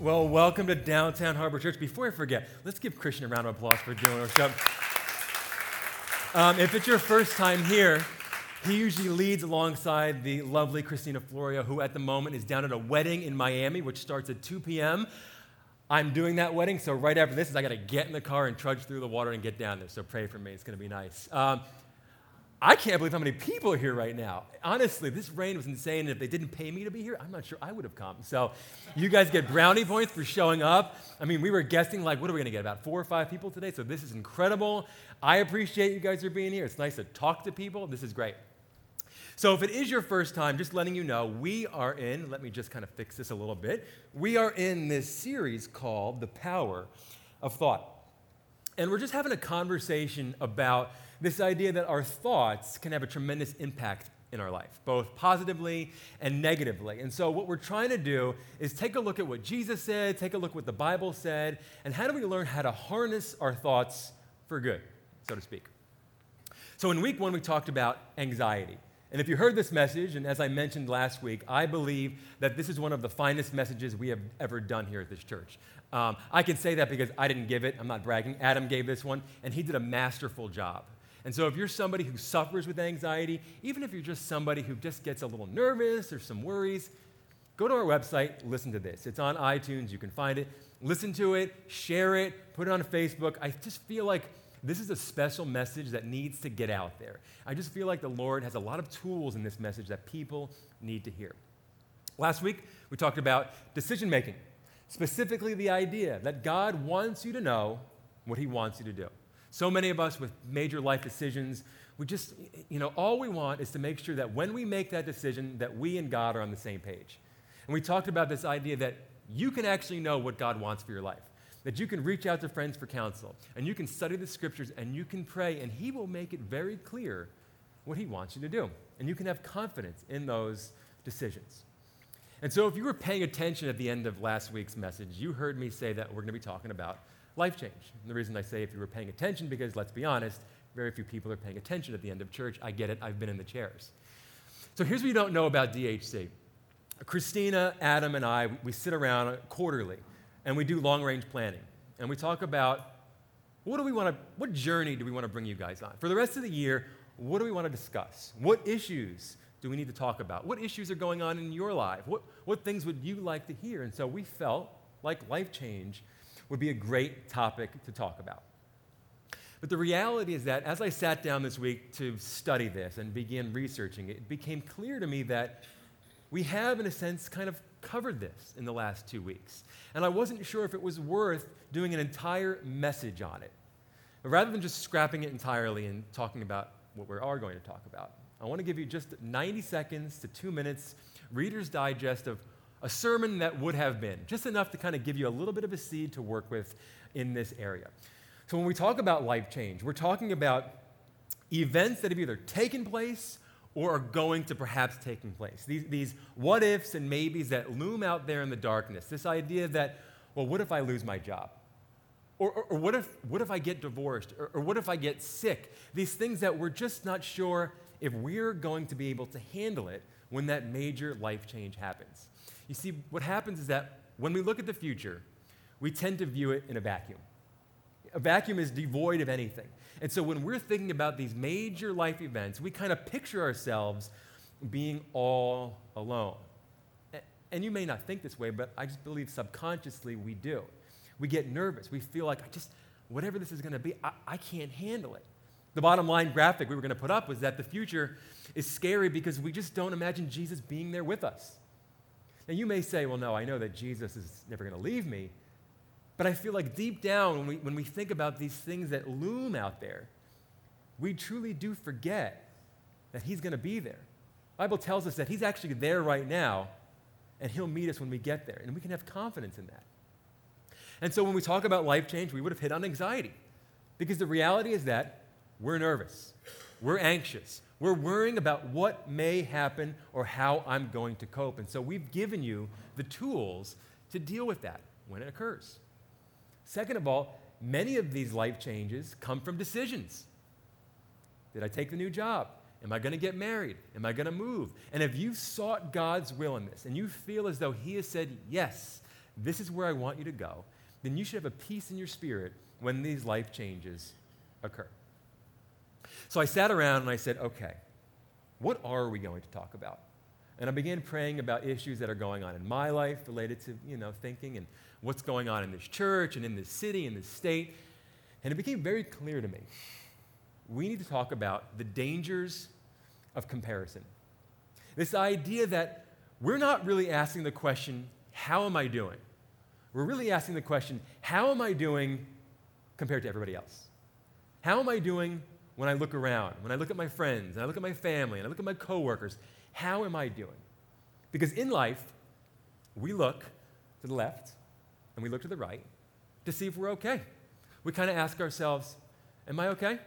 Well, welcome to Downtown Harbor Church. Before I forget, let's give Christian a round of applause for doing our stuff. Um, if it's your first time here, he usually leads alongside the lovely Christina Florio, who at the moment is down at a wedding in Miami, which starts at 2 p.m. I'm doing that wedding, so right after this is I got to get in the car and trudge through the water and get down there. So pray for me; it's going to be nice. Um, I can't believe how many people are here right now. Honestly, this rain was insane. And if they didn't pay me to be here, I'm not sure I would have come. So, you guys get brownie points for showing up. I mean, we were guessing, like, what are we going to get? About four or five people today. So, this is incredible. I appreciate you guys are being here. It's nice to talk to people. This is great. So, if it is your first time, just letting you know, we are in, let me just kind of fix this a little bit. We are in this series called The Power of Thought. And we're just having a conversation about this idea that our thoughts can have a tremendous impact in our life, both positively and negatively. And so, what we're trying to do is take a look at what Jesus said, take a look at what the Bible said, and how do we learn how to harness our thoughts for good, so to speak. So, in week one, we talked about anxiety. And if you heard this message, and as I mentioned last week, I believe that this is one of the finest messages we have ever done here at this church. Um, I can say that because I didn't give it, I'm not bragging. Adam gave this one, and he did a masterful job. And so, if you're somebody who suffers with anxiety, even if you're just somebody who just gets a little nervous or some worries, go to our website, listen to this. It's on iTunes, you can find it. Listen to it, share it, put it on Facebook. I just feel like this is a special message that needs to get out there. I just feel like the Lord has a lot of tools in this message that people need to hear. Last week, we talked about decision making, specifically the idea that God wants you to know what He wants you to do. So many of us with major life decisions, we just, you know, all we want is to make sure that when we make that decision, that we and God are on the same page. And we talked about this idea that you can actually know what God wants for your life. That you can reach out to friends for counsel, and you can study the scriptures, and you can pray, and He will make it very clear what He wants you to do. And you can have confidence in those decisions. And so, if you were paying attention at the end of last week's message, you heard me say that we're going to be talking about life change. And the reason I say if you were paying attention, because let's be honest, very few people are paying attention at the end of church. I get it, I've been in the chairs. So here's what you don't know about DHC. Christina, Adam, and I, we sit around quarterly and we do long range planning. And we talk about what do we want to, what journey do we want to bring you guys on? For the rest of the year, what do we want to discuss? What issues do we need to talk about? What issues are going on in your life? What, what things would you like to hear? And so we felt like life change would be a great topic to talk about. But the reality is that as I sat down this week to study this and begin researching it, it became clear to me that we have, in a sense, kind of covered this in the last two weeks. And I wasn't sure if it was worth doing an entire message on it. But rather than just scrapping it entirely and talking about what we are going to talk about, I want to give you just 90 seconds to two minutes Reader's Digest of a sermon that would have been, just enough to kind of give you a little bit of a seed to work with in this area. So, when we talk about life change, we're talking about events that have either taken place or are going to perhaps taking place. These, these what ifs and maybes that loom out there in the darkness. This idea that, well, what if I lose my job? Or, or, or what, if, what if I get divorced? Or, or what if I get sick? These things that we're just not sure if we're going to be able to handle it when that major life change happens. You see, what happens is that when we look at the future, we tend to view it in a vacuum. A vacuum is devoid of anything. And so when we're thinking about these major life events, we kind of picture ourselves being all alone. And you may not think this way, but I just believe subconsciously we do. We get nervous. We feel like, I just, whatever this is going to be, I, I can't handle it. The bottom line graphic we were going to put up was that the future is scary because we just don't imagine Jesus being there with us. Now, you may say, well, no, I know that Jesus is never going to leave me. But I feel like deep down, when we, when we think about these things that loom out there, we truly do forget that He's going to be there. The Bible tells us that He's actually there right now, and He'll meet us when we get there. And we can have confidence in that. And so when we talk about life change, we would have hit on anxiety. Because the reality is that we're nervous, we're anxious, we're worrying about what may happen or how I'm going to cope. And so we've given you the tools to deal with that when it occurs. Second of all, many of these life changes come from decisions. Did I take the new job? Am I going to get married? Am I going to move? And if you've sought God's will in this and you feel as though He has said, yes, this is where I want you to go, then you should have a peace in your spirit when these life changes occur. So I sat around and I said, okay, what are we going to talk about? And I began praying about issues that are going on in my life related to, you know, thinking and what's going on in this church and in this city and this state. And it became very clear to me we need to talk about the dangers of comparison. This idea that we're not really asking the question, how am I doing? We're really asking the question, how am I doing compared to everybody else? How am I doing when I look around, when I look at my friends, and I look at my family, and I look at my coworkers? How am I doing? Because in life, we look to the left and we look to the right to see if we're okay. We kind of ask ourselves, Am I okay?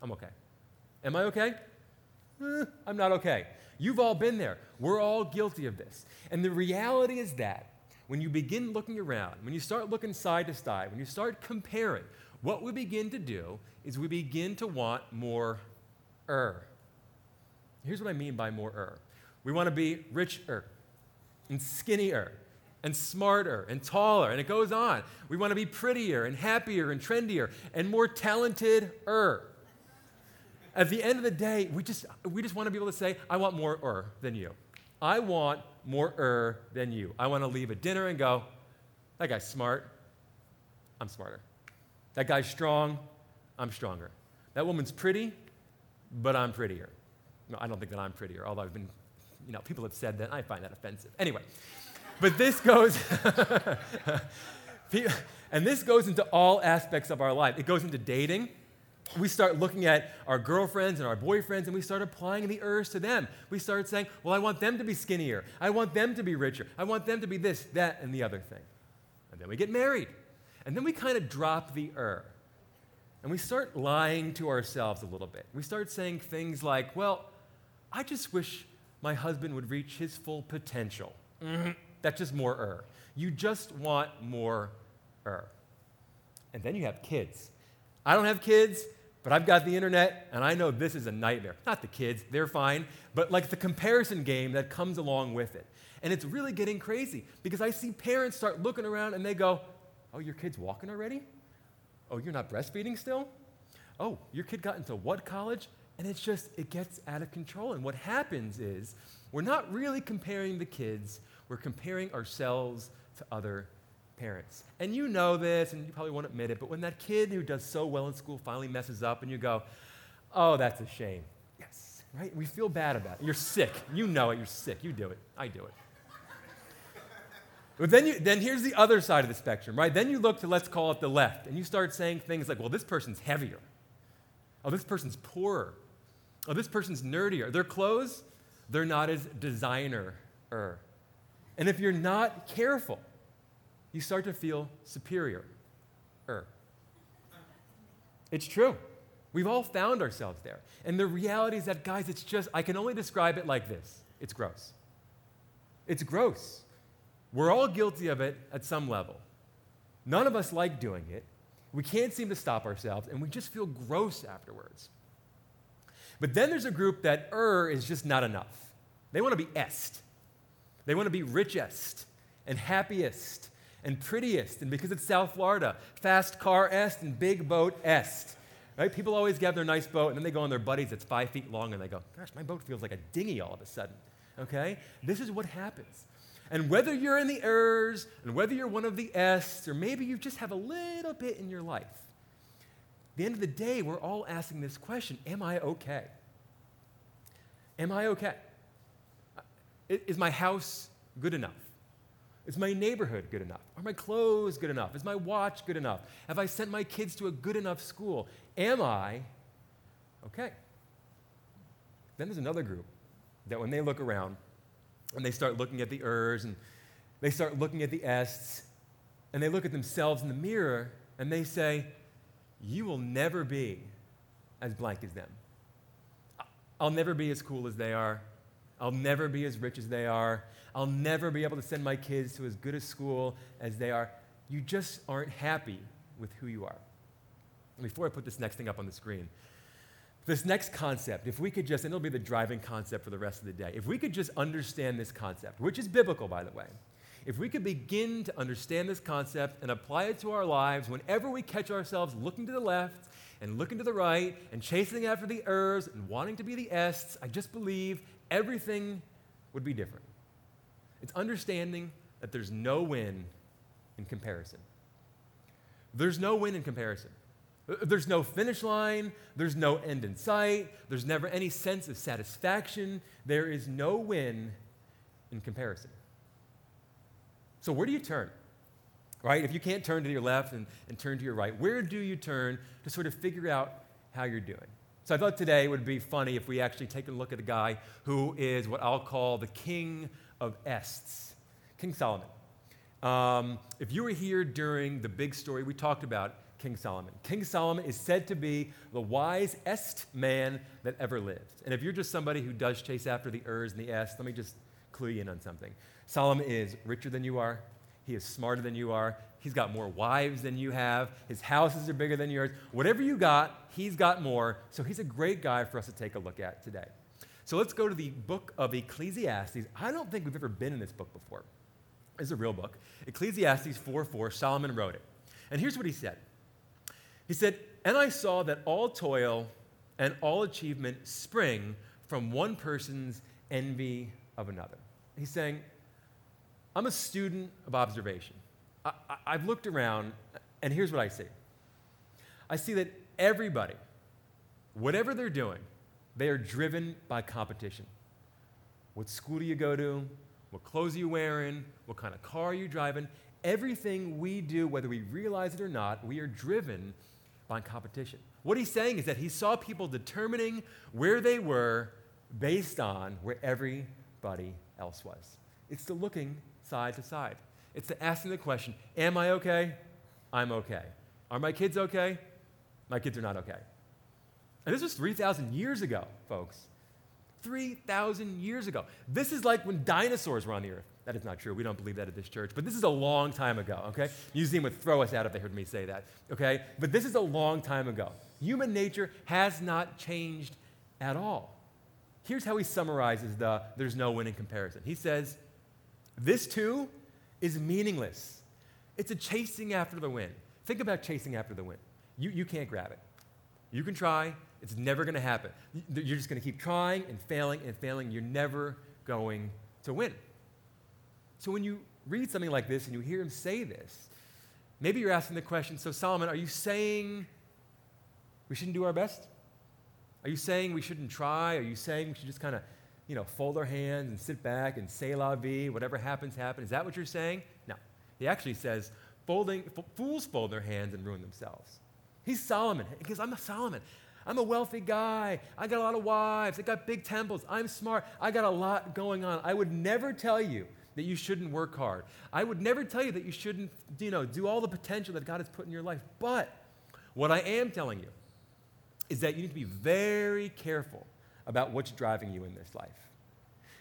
I'm okay. Am I okay? Eh, I'm not okay. You've all been there. We're all guilty of this. And the reality is that when you begin looking around, when you start looking side to side, when you start comparing, what we begin to do is we begin to want more er. Here's what I mean by more er. We want to be richer and skinnier and smarter and taller, and it goes on. We want to be prettier and happier and trendier and more talented er. At the end of the day, we just, we just want to be able to say, I want more er than you. I want more er than you. I want to leave a dinner and go, that guy's smart. I'm smarter. That guy's strong. I'm stronger. That woman's pretty, but I'm prettier. No, I don't think that I'm prettier, although I've been, you know, people have said that. I find that offensive. Anyway, but this goes, and this goes into all aspects of our life. It goes into dating. We start looking at our girlfriends and our boyfriends and we start applying the ers to them. We start saying, well, I want them to be skinnier. I want them to be richer. I want them to be this, that, and the other thing. And then we get married. And then we kind of drop the er. And we start lying to ourselves a little bit. We start saying things like, well, I just wish my husband would reach his full potential. Mm-hmm. That's just more er. You just want more er. And then you have kids. I don't have kids, but I've got the internet, and I know this is a nightmare. Not the kids, they're fine, but like the comparison game that comes along with it. And it's really getting crazy because I see parents start looking around and they go, Oh, your kid's walking already? Oh, you're not breastfeeding still? Oh, your kid got into what college? And it's just, it gets out of control. And what happens is, we're not really comparing the kids, we're comparing ourselves to other parents. And you know this, and you probably won't admit it, but when that kid who does so well in school finally messes up and you go, oh, that's a shame. Yes, right? We feel bad about it. You're sick. You know it. You're sick. You do it. I do it. But then, you, then here's the other side of the spectrum, right? Then you look to, let's call it the left, and you start saying things like, well, this person's heavier. Oh, this person's poorer. Oh, this person's nerdier. Their clothes, they're not as designer er. And if you're not careful, you start to feel superior. Er. It's true. We've all found ourselves there. And the reality is that, guys, it's just, I can only describe it like this it's gross. It's gross. We're all guilty of it at some level. None of us like doing it. We can't seem to stop ourselves, and we just feel gross afterwards. But then there's a group that er is just not enough. They want to be est. They want to be richest and happiest and prettiest. And because it's South Florida, fast car est and big boat est. Right? People always get their nice boat and then they go on their buddies that's five feet long and they go, gosh, my boat feels like a dinghy all of a sudden. Okay? This is what happens. And whether you're in the ers and whether you're one of the S's, or maybe you just have a little bit in your life, at the end of the day, we're all asking this question Am I okay? Am I okay? Is my house good enough? Is my neighborhood good enough? Are my clothes good enough? Is my watch good enough? Have I sent my kids to a good enough school? Am I okay? Then there's another group that when they look around, and they start looking at the ers and they start looking at the ests and they look at themselves in the mirror and they say, You will never be as blank as them. I'll never be as cool as they are. I'll never be as rich as they are. I'll never be able to send my kids to as good a school as they are. You just aren't happy with who you are. before I put this next thing up on the screen, this next concept, if we could just, and it'll be the driving concept for the rest of the day, if we could just understand this concept, which is biblical, by the way, if we could begin to understand this concept and apply it to our lives whenever we catch ourselves looking to the left and looking to the right and chasing after the ers and wanting to be the ests, I just believe everything would be different. It's understanding that there's no win in comparison. There's no win in comparison. There's no finish line. There's no end in sight. There's never any sense of satisfaction. There is no win in comparison. So, where do you turn? Right? If you can't turn to your left and, and turn to your right, where do you turn to sort of figure out how you're doing? So, I thought today would be funny if we actually take a look at a guy who is what I'll call the king of Ests, King Solomon. Um, if you were here during the big story we talked about, King Solomon. King Solomon is said to be the wisest man that ever lived. And if you're just somebody who does chase after the ers and the s, let me just clue you in on something. Solomon is richer than you are. He is smarter than you are. He's got more wives than you have. His houses are bigger than yours. Whatever you got, he's got more. So he's a great guy for us to take a look at today. So let's go to the book of Ecclesiastes. I don't think we've ever been in this book before. It's a real book. Ecclesiastes 4 4, Solomon wrote it. And here's what he said He said, And I saw that all toil and all achievement spring from one person's envy of another. He's saying, I'm a student of observation. I, have looked around, and here's what I see I see that everybody, whatever they're doing, they are driven by competition. What school do you go to? What clothes are you wearing? What kind of car are you driving? Everything we do, whether we realize it or not, we are driven by competition. What he's saying is that he saw people determining where they were based on where everybody else was. It's the looking side to side. It's the asking the question, Am I okay? I'm okay. Are my kids okay? My kids are not okay. And this was 3,000 years ago, folks. 3,000 years ago. This is like when dinosaurs were on the earth. That is not true. We don't believe that at this church. But this is a long time ago, okay? Museum would throw us out if they heard me say that, okay? But this is a long time ago. Human nature has not changed at all. Here's how he summarizes the there's no winning comparison. He says, This too is meaningless. It's a chasing after the wind. Think about chasing after the wind. You, you can't grab it. You can try, it's never going to happen. You're just going to keep trying and failing and failing. You're never going to win. So when you read something like this and you hear him say this, maybe you're asking the question so, Solomon, are you saying we shouldn't do our best? Are you saying we shouldn't try? Are you saying we should just kind of, you know, fold our hands and sit back and say la vie, whatever happens, happen? Is that what you're saying? No. He actually says, folding, fools fold their hands and ruin themselves. He's Solomon. Because I'm a Solomon. I'm a wealthy guy. I got a lot of wives. I got big temples. I'm smart. I got a lot going on. I would never tell you that you shouldn't work hard. I would never tell you that you shouldn't, you know, do all the potential that God has put in your life. But what I am telling you is that you need to be very careful about what's driving you in this life.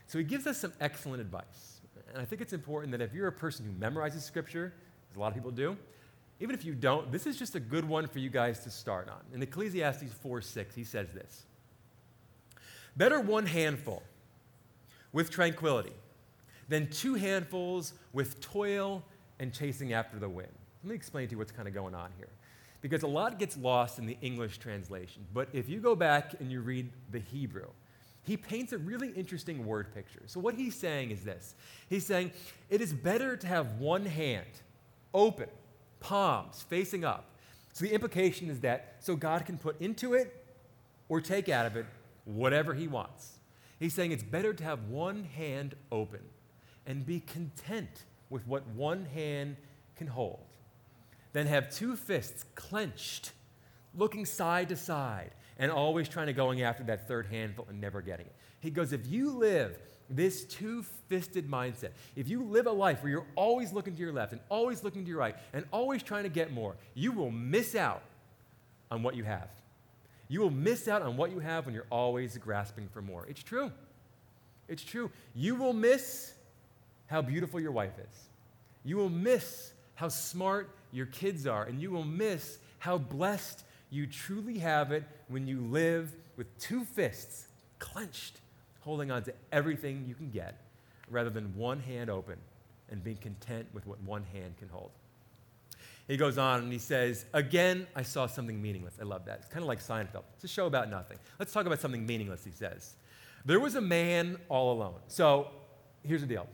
So he gives us some excellent advice. And I think it's important that if you're a person who memorizes scripture, as a lot of people do, even if you don't, this is just a good one for you guys to start on. In Ecclesiastes 4 6, he says this Better one handful with tranquility than two handfuls with toil and chasing after the wind. Let me explain to you what's kind of going on here. Because a lot gets lost in the English translation. But if you go back and you read the Hebrew, he paints a really interesting word picture. So, what he's saying is this He's saying, it is better to have one hand open palms facing up. So the implication is that so God can put into it or take out of it whatever he wants. He's saying it's better to have one hand open and be content with what one hand can hold than have two fists clenched, looking side to side, and always trying to going after that third handful and never getting it. He goes, if you live this two fisted mindset, if you live a life where you're always looking to your left and always looking to your right and always trying to get more, you will miss out on what you have. You will miss out on what you have when you're always grasping for more. It's true. It's true. You will miss how beautiful your wife is. You will miss how smart your kids are. And you will miss how blessed you truly have it when you live with two fists clenched holding on to everything you can get rather than one hand open and being content with what one hand can hold. He goes on and he says, Again, I saw something meaningless. I love that. It's kind of like Seinfeld. It's a show about nothing. Let's talk about something meaningless, he says. There was a man all alone. So here's the deal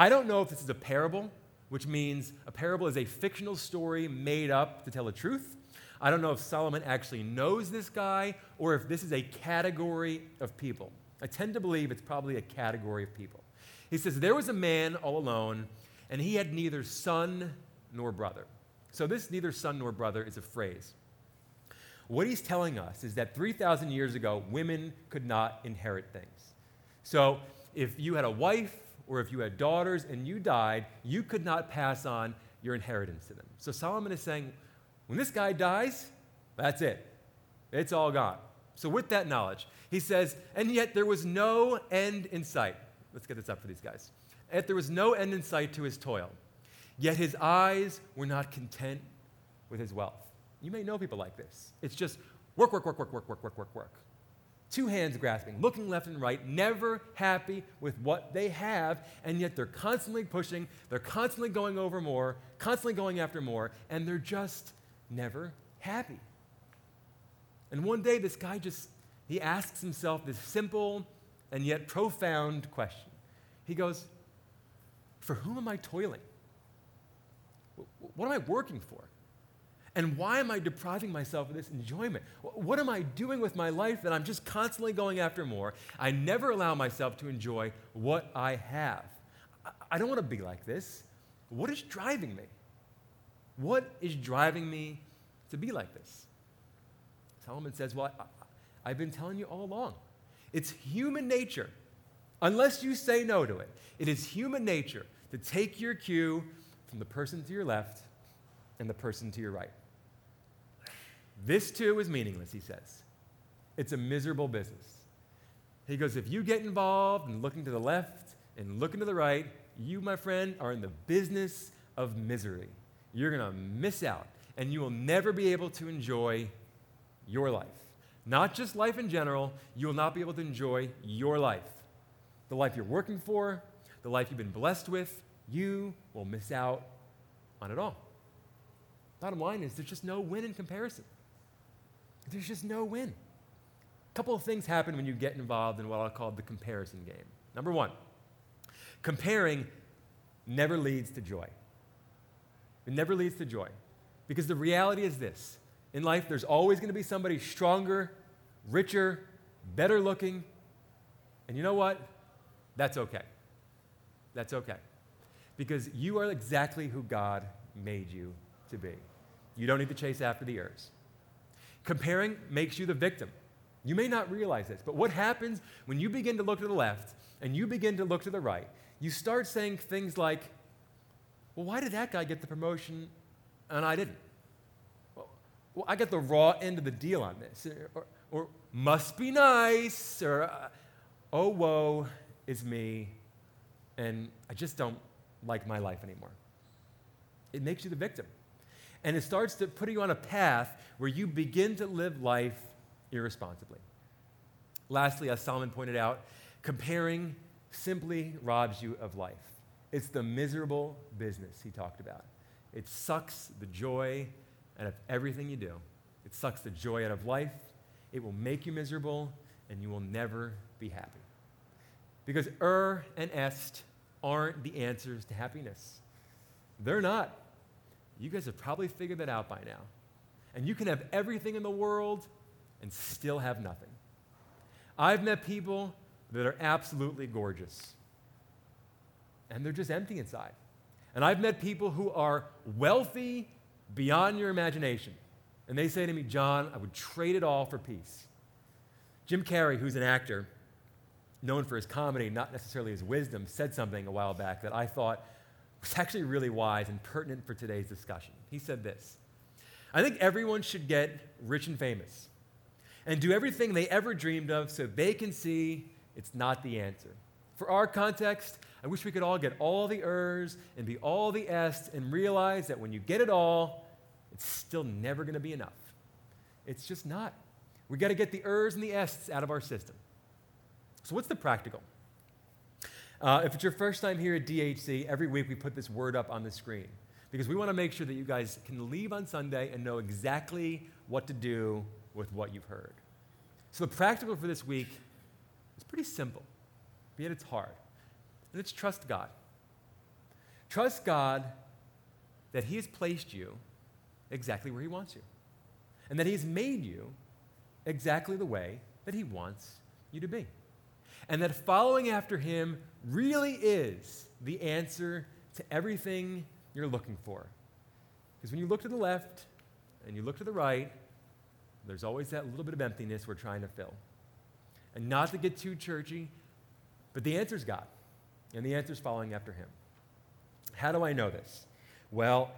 I don't know if this is a parable, which means a parable is a fictional story made up to tell the truth. I don't know if Solomon actually knows this guy or if this is a category of people. I tend to believe it's probably a category of people. He says, There was a man all alone, and he had neither son nor brother. So, this neither son nor brother is a phrase. What he's telling us is that 3,000 years ago, women could not inherit things. So, if you had a wife or if you had daughters and you died, you could not pass on your inheritance to them. So, Solomon is saying, when this guy dies, that's it. It's all gone. So, with that knowledge, he says, and yet there was no end in sight. Let's get this up for these guys. Yet there was no end in sight to his toil. Yet his eyes were not content with his wealth. You may know people like this. It's just work, work, work, work, work, work, work, work, work. Two hands grasping, looking left and right, never happy with what they have, and yet they're constantly pushing, they're constantly going over more, constantly going after more, and they're just never happy. And one day, this guy just he asks himself this simple and yet profound question. He goes, For whom am I toiling? What am I working for? And why am I depriving myself of this enjoyment? What am I doing with my life that I'm just constantly going after more? I never allow myself to enjoy what I have. I don't want to be like this. What is driving me? What is driving me to be like this? Solomon says, Well, I've been telling you all along. It's human nature, unless you say no to it. It is human nature to take your cue from the person to your left and the person to your right. This too is meaningless, he says. It's a miserable business. He goes, if you get involved in looking to the left and looking to the right, you, my friend, are in the business of misery. You're going to miss out, and you will never be able to enjoy your life. Not just life in general, you will not be able to enjoy your life. The life you're working for, the life you've been blessed with, you will miss out on it all. Bottom line is there's just no win in comparison. There's just no win. A couple of things happen when you get involved in what I'll call the comparison game. Number one, comparing never leads to joy. It never leads to joy. Because the reality is this in life, there's always going to be somebody stronger, richer, better looking. And you know what? That's okay. That's okay. Because you are exactly who God made you to be. You don't need to chase after the heirs. Comparing makes you the victim. You may not realize this, but what happens when you begin to look to the left and you begin to look to the right? You start saying things like, well, why did that guy get the promotion and I didn't? well, I got the raw end of the deal on this. Or, or must be nice. Or, uh, oh, woe is me. And I just don't like my life anymore. It makes you the victim. And it starts to put you on a path where you begin to live life irresponsibly. Lastly, as Solomon pointed out, comparing simply robs you of life. It's the miserable business he talked about. It sucks the joy out of everything you do. It sucks the joy out of life. It will make you miserable, and you will never be happy. Because er and est aren't the answers to happiness. They're not. You guys have probably figured that out by now. And you can have everything in the world and still have nothing. I've met people that are absolutely gorgeous, and they're just empty inside. And I've met people who are wealthy beyond your imagination. And they say to me, John, I would trade it all for peace. Jim Carrey, who's an actor, known for his comedy, not necessarily his wisdom, said something a while back that I thought was actually really wise and pertinent for today's discussion. He said this I think everyone should get rich and famous and do everything they ever dreamed of so they can see it's not the answer. For our context, I wish we could all get all the ers and be all the ests and realize that when you get it all, it's still never going to be enough. It's just not. We got to get the ers and the ests out of our system. So, what's the practical? Uh, if it's your first time here at DHC, every week we put this word up on the screen because we want to make sure that you guys can leave on Sunday and know exactly what to do with what you've heard. So the practical for this week is pretty simple, yet it's hard. And it's trust God. Trust God that He has placed you exactly where He wants you, and that He has made you exactly the way that He wants you to be. And that following after Him really is the answer to everything you're looking for. Because when you look to the left and you look to the right, there's always that little bit of emptiness we're trying to fill. And not to get too churchy, but the answer is God. And the answer is following after Him. How do I know this? Well,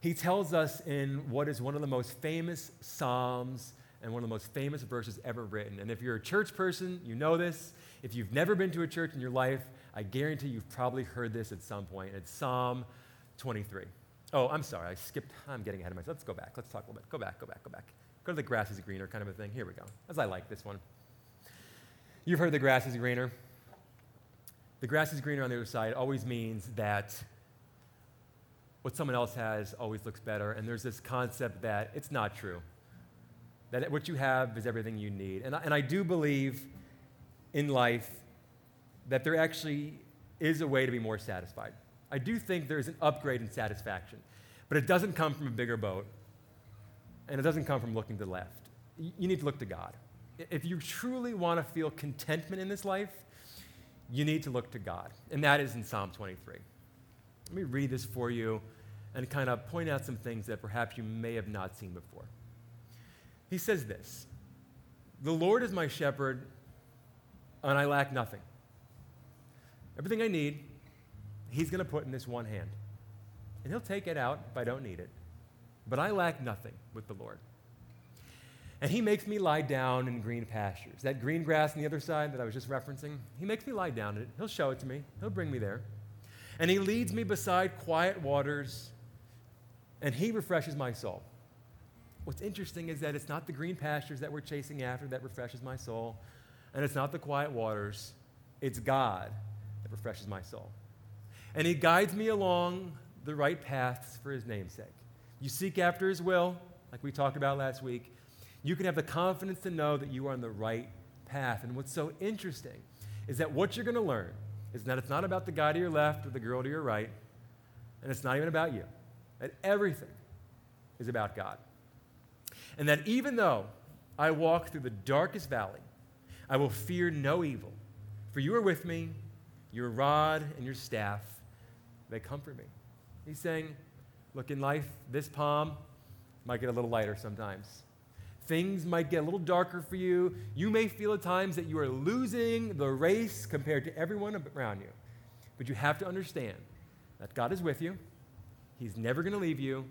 He tells us in what is one of the most famous Psalms and one of the most famous verses ever written. And if you're a church person, you know this. If you've never been to a church in your life, I guarantee you've probably heard this at some point. It's Psalm 23. Oh, I'm sorry. I skipped. I'm getting ahead of myself. Let's go back. Let's talk a little bit. Go back, go back, go back. Go to the grass is greener kind of a thing. Here we go. As I like this one. You've heard the grass is greener. The grass is greener on the other side always means that what someone else has always looks better. And there's this concept that it's not true, that what you have is everything you need. And I, and I do believe in life that there actually is a way to be more satisfied. I do think there's an upgrade in satisfaction, but it doesn't come from a bigger boat, and it doesn't come from looking to the left. You need to look to God. If you truly want to feel contentment in this life, you need to look to God, and that is in Psalm 23. Let me read this for you and kind of point out some things that perhaps you may have not seen before. He says this The Lord is my shepherd, and I lack nothing. Everything I need, He's going to put in this one hand. And He'll take it out if I don't need it. But I lack nothing with the Lord. And He makes me lie down in green pastures. That green grass on the other side that I was just referencing, He makes me lie down in it. He'll show it to me, He'll bring me there. And He leads me beside quiet waters, and He refreshes my soul. What's interesting is that it's not the green pastures that we're chasing after that refreshes my soul, and it's not the quiet waters, it's God that refreshes my soul. And He guides me along the right paths for His namesake. You seek after His will, like we talked about last week, you can have the confidence to know that you are on the right path. And what's so interesting is that what you're going to learn is that it's not about the guy to your left or the girl to your right, and it's not even about you. That everything is about God. And that even though I walk through the darkest valley, I will fear no evil, for you are with me, your rod and your staff, they comfort me. He's saying, look, in life, this palm might get a little lighter sometimes. Things might get a little darker for you. You may feel at times that you are losing the race compared to everyone around you. But you have to understand that God is with you, He's never going to leave you,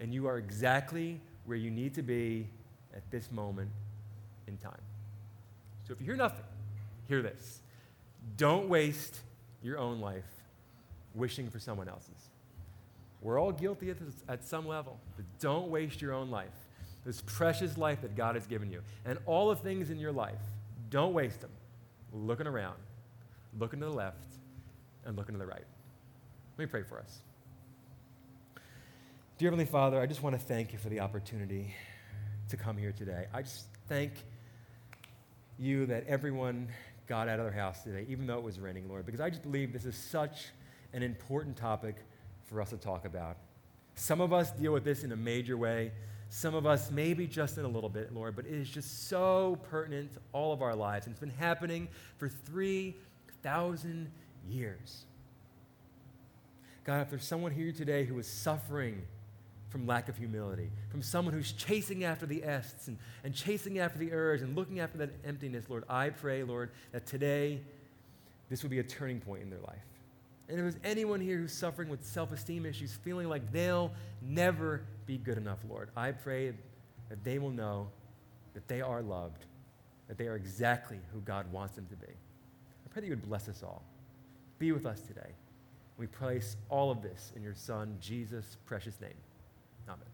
and you are exactly where you need to be at this moment in time. So if you hear nothing, hear this. Don't waste your own life wishing for someone else's. We're all guilty at, this, at some level, but don't waste your own life, this precious life that God has given you. And all the things in your life, don't waste them looking around, looking to the left, and looking to the right. Let me pray for us. Dear Heavenly Father, I just want to thank you for the opportunity to come here today. I just thank you that everyone got out of their house today, even though it was raining, Lord, because I just believe this is such an important topic for us to talk about. Some of us deal with this in a major way, some of us maybe just in a little bit, Lord, but it is just so pertinent to all of our lives. And it's been happening for 3,000 years. God, if there's someone here today who is suffering from lack of humility, from someone who's chasing after the ests and, and chasing after the urge and looking after that emptiness, Lord, I pray, Lord, that today this would be a turning point in their life. And if there's anyone here who's suffering with self esteem issues, feeling like they'll never be good enough, Lord, I pray that they will know that they are loved, that they are exactly who God wants them to be. I pray that you would bless us all. Be with us today. We place all of this in your Son, Jesus' precious name. Amen.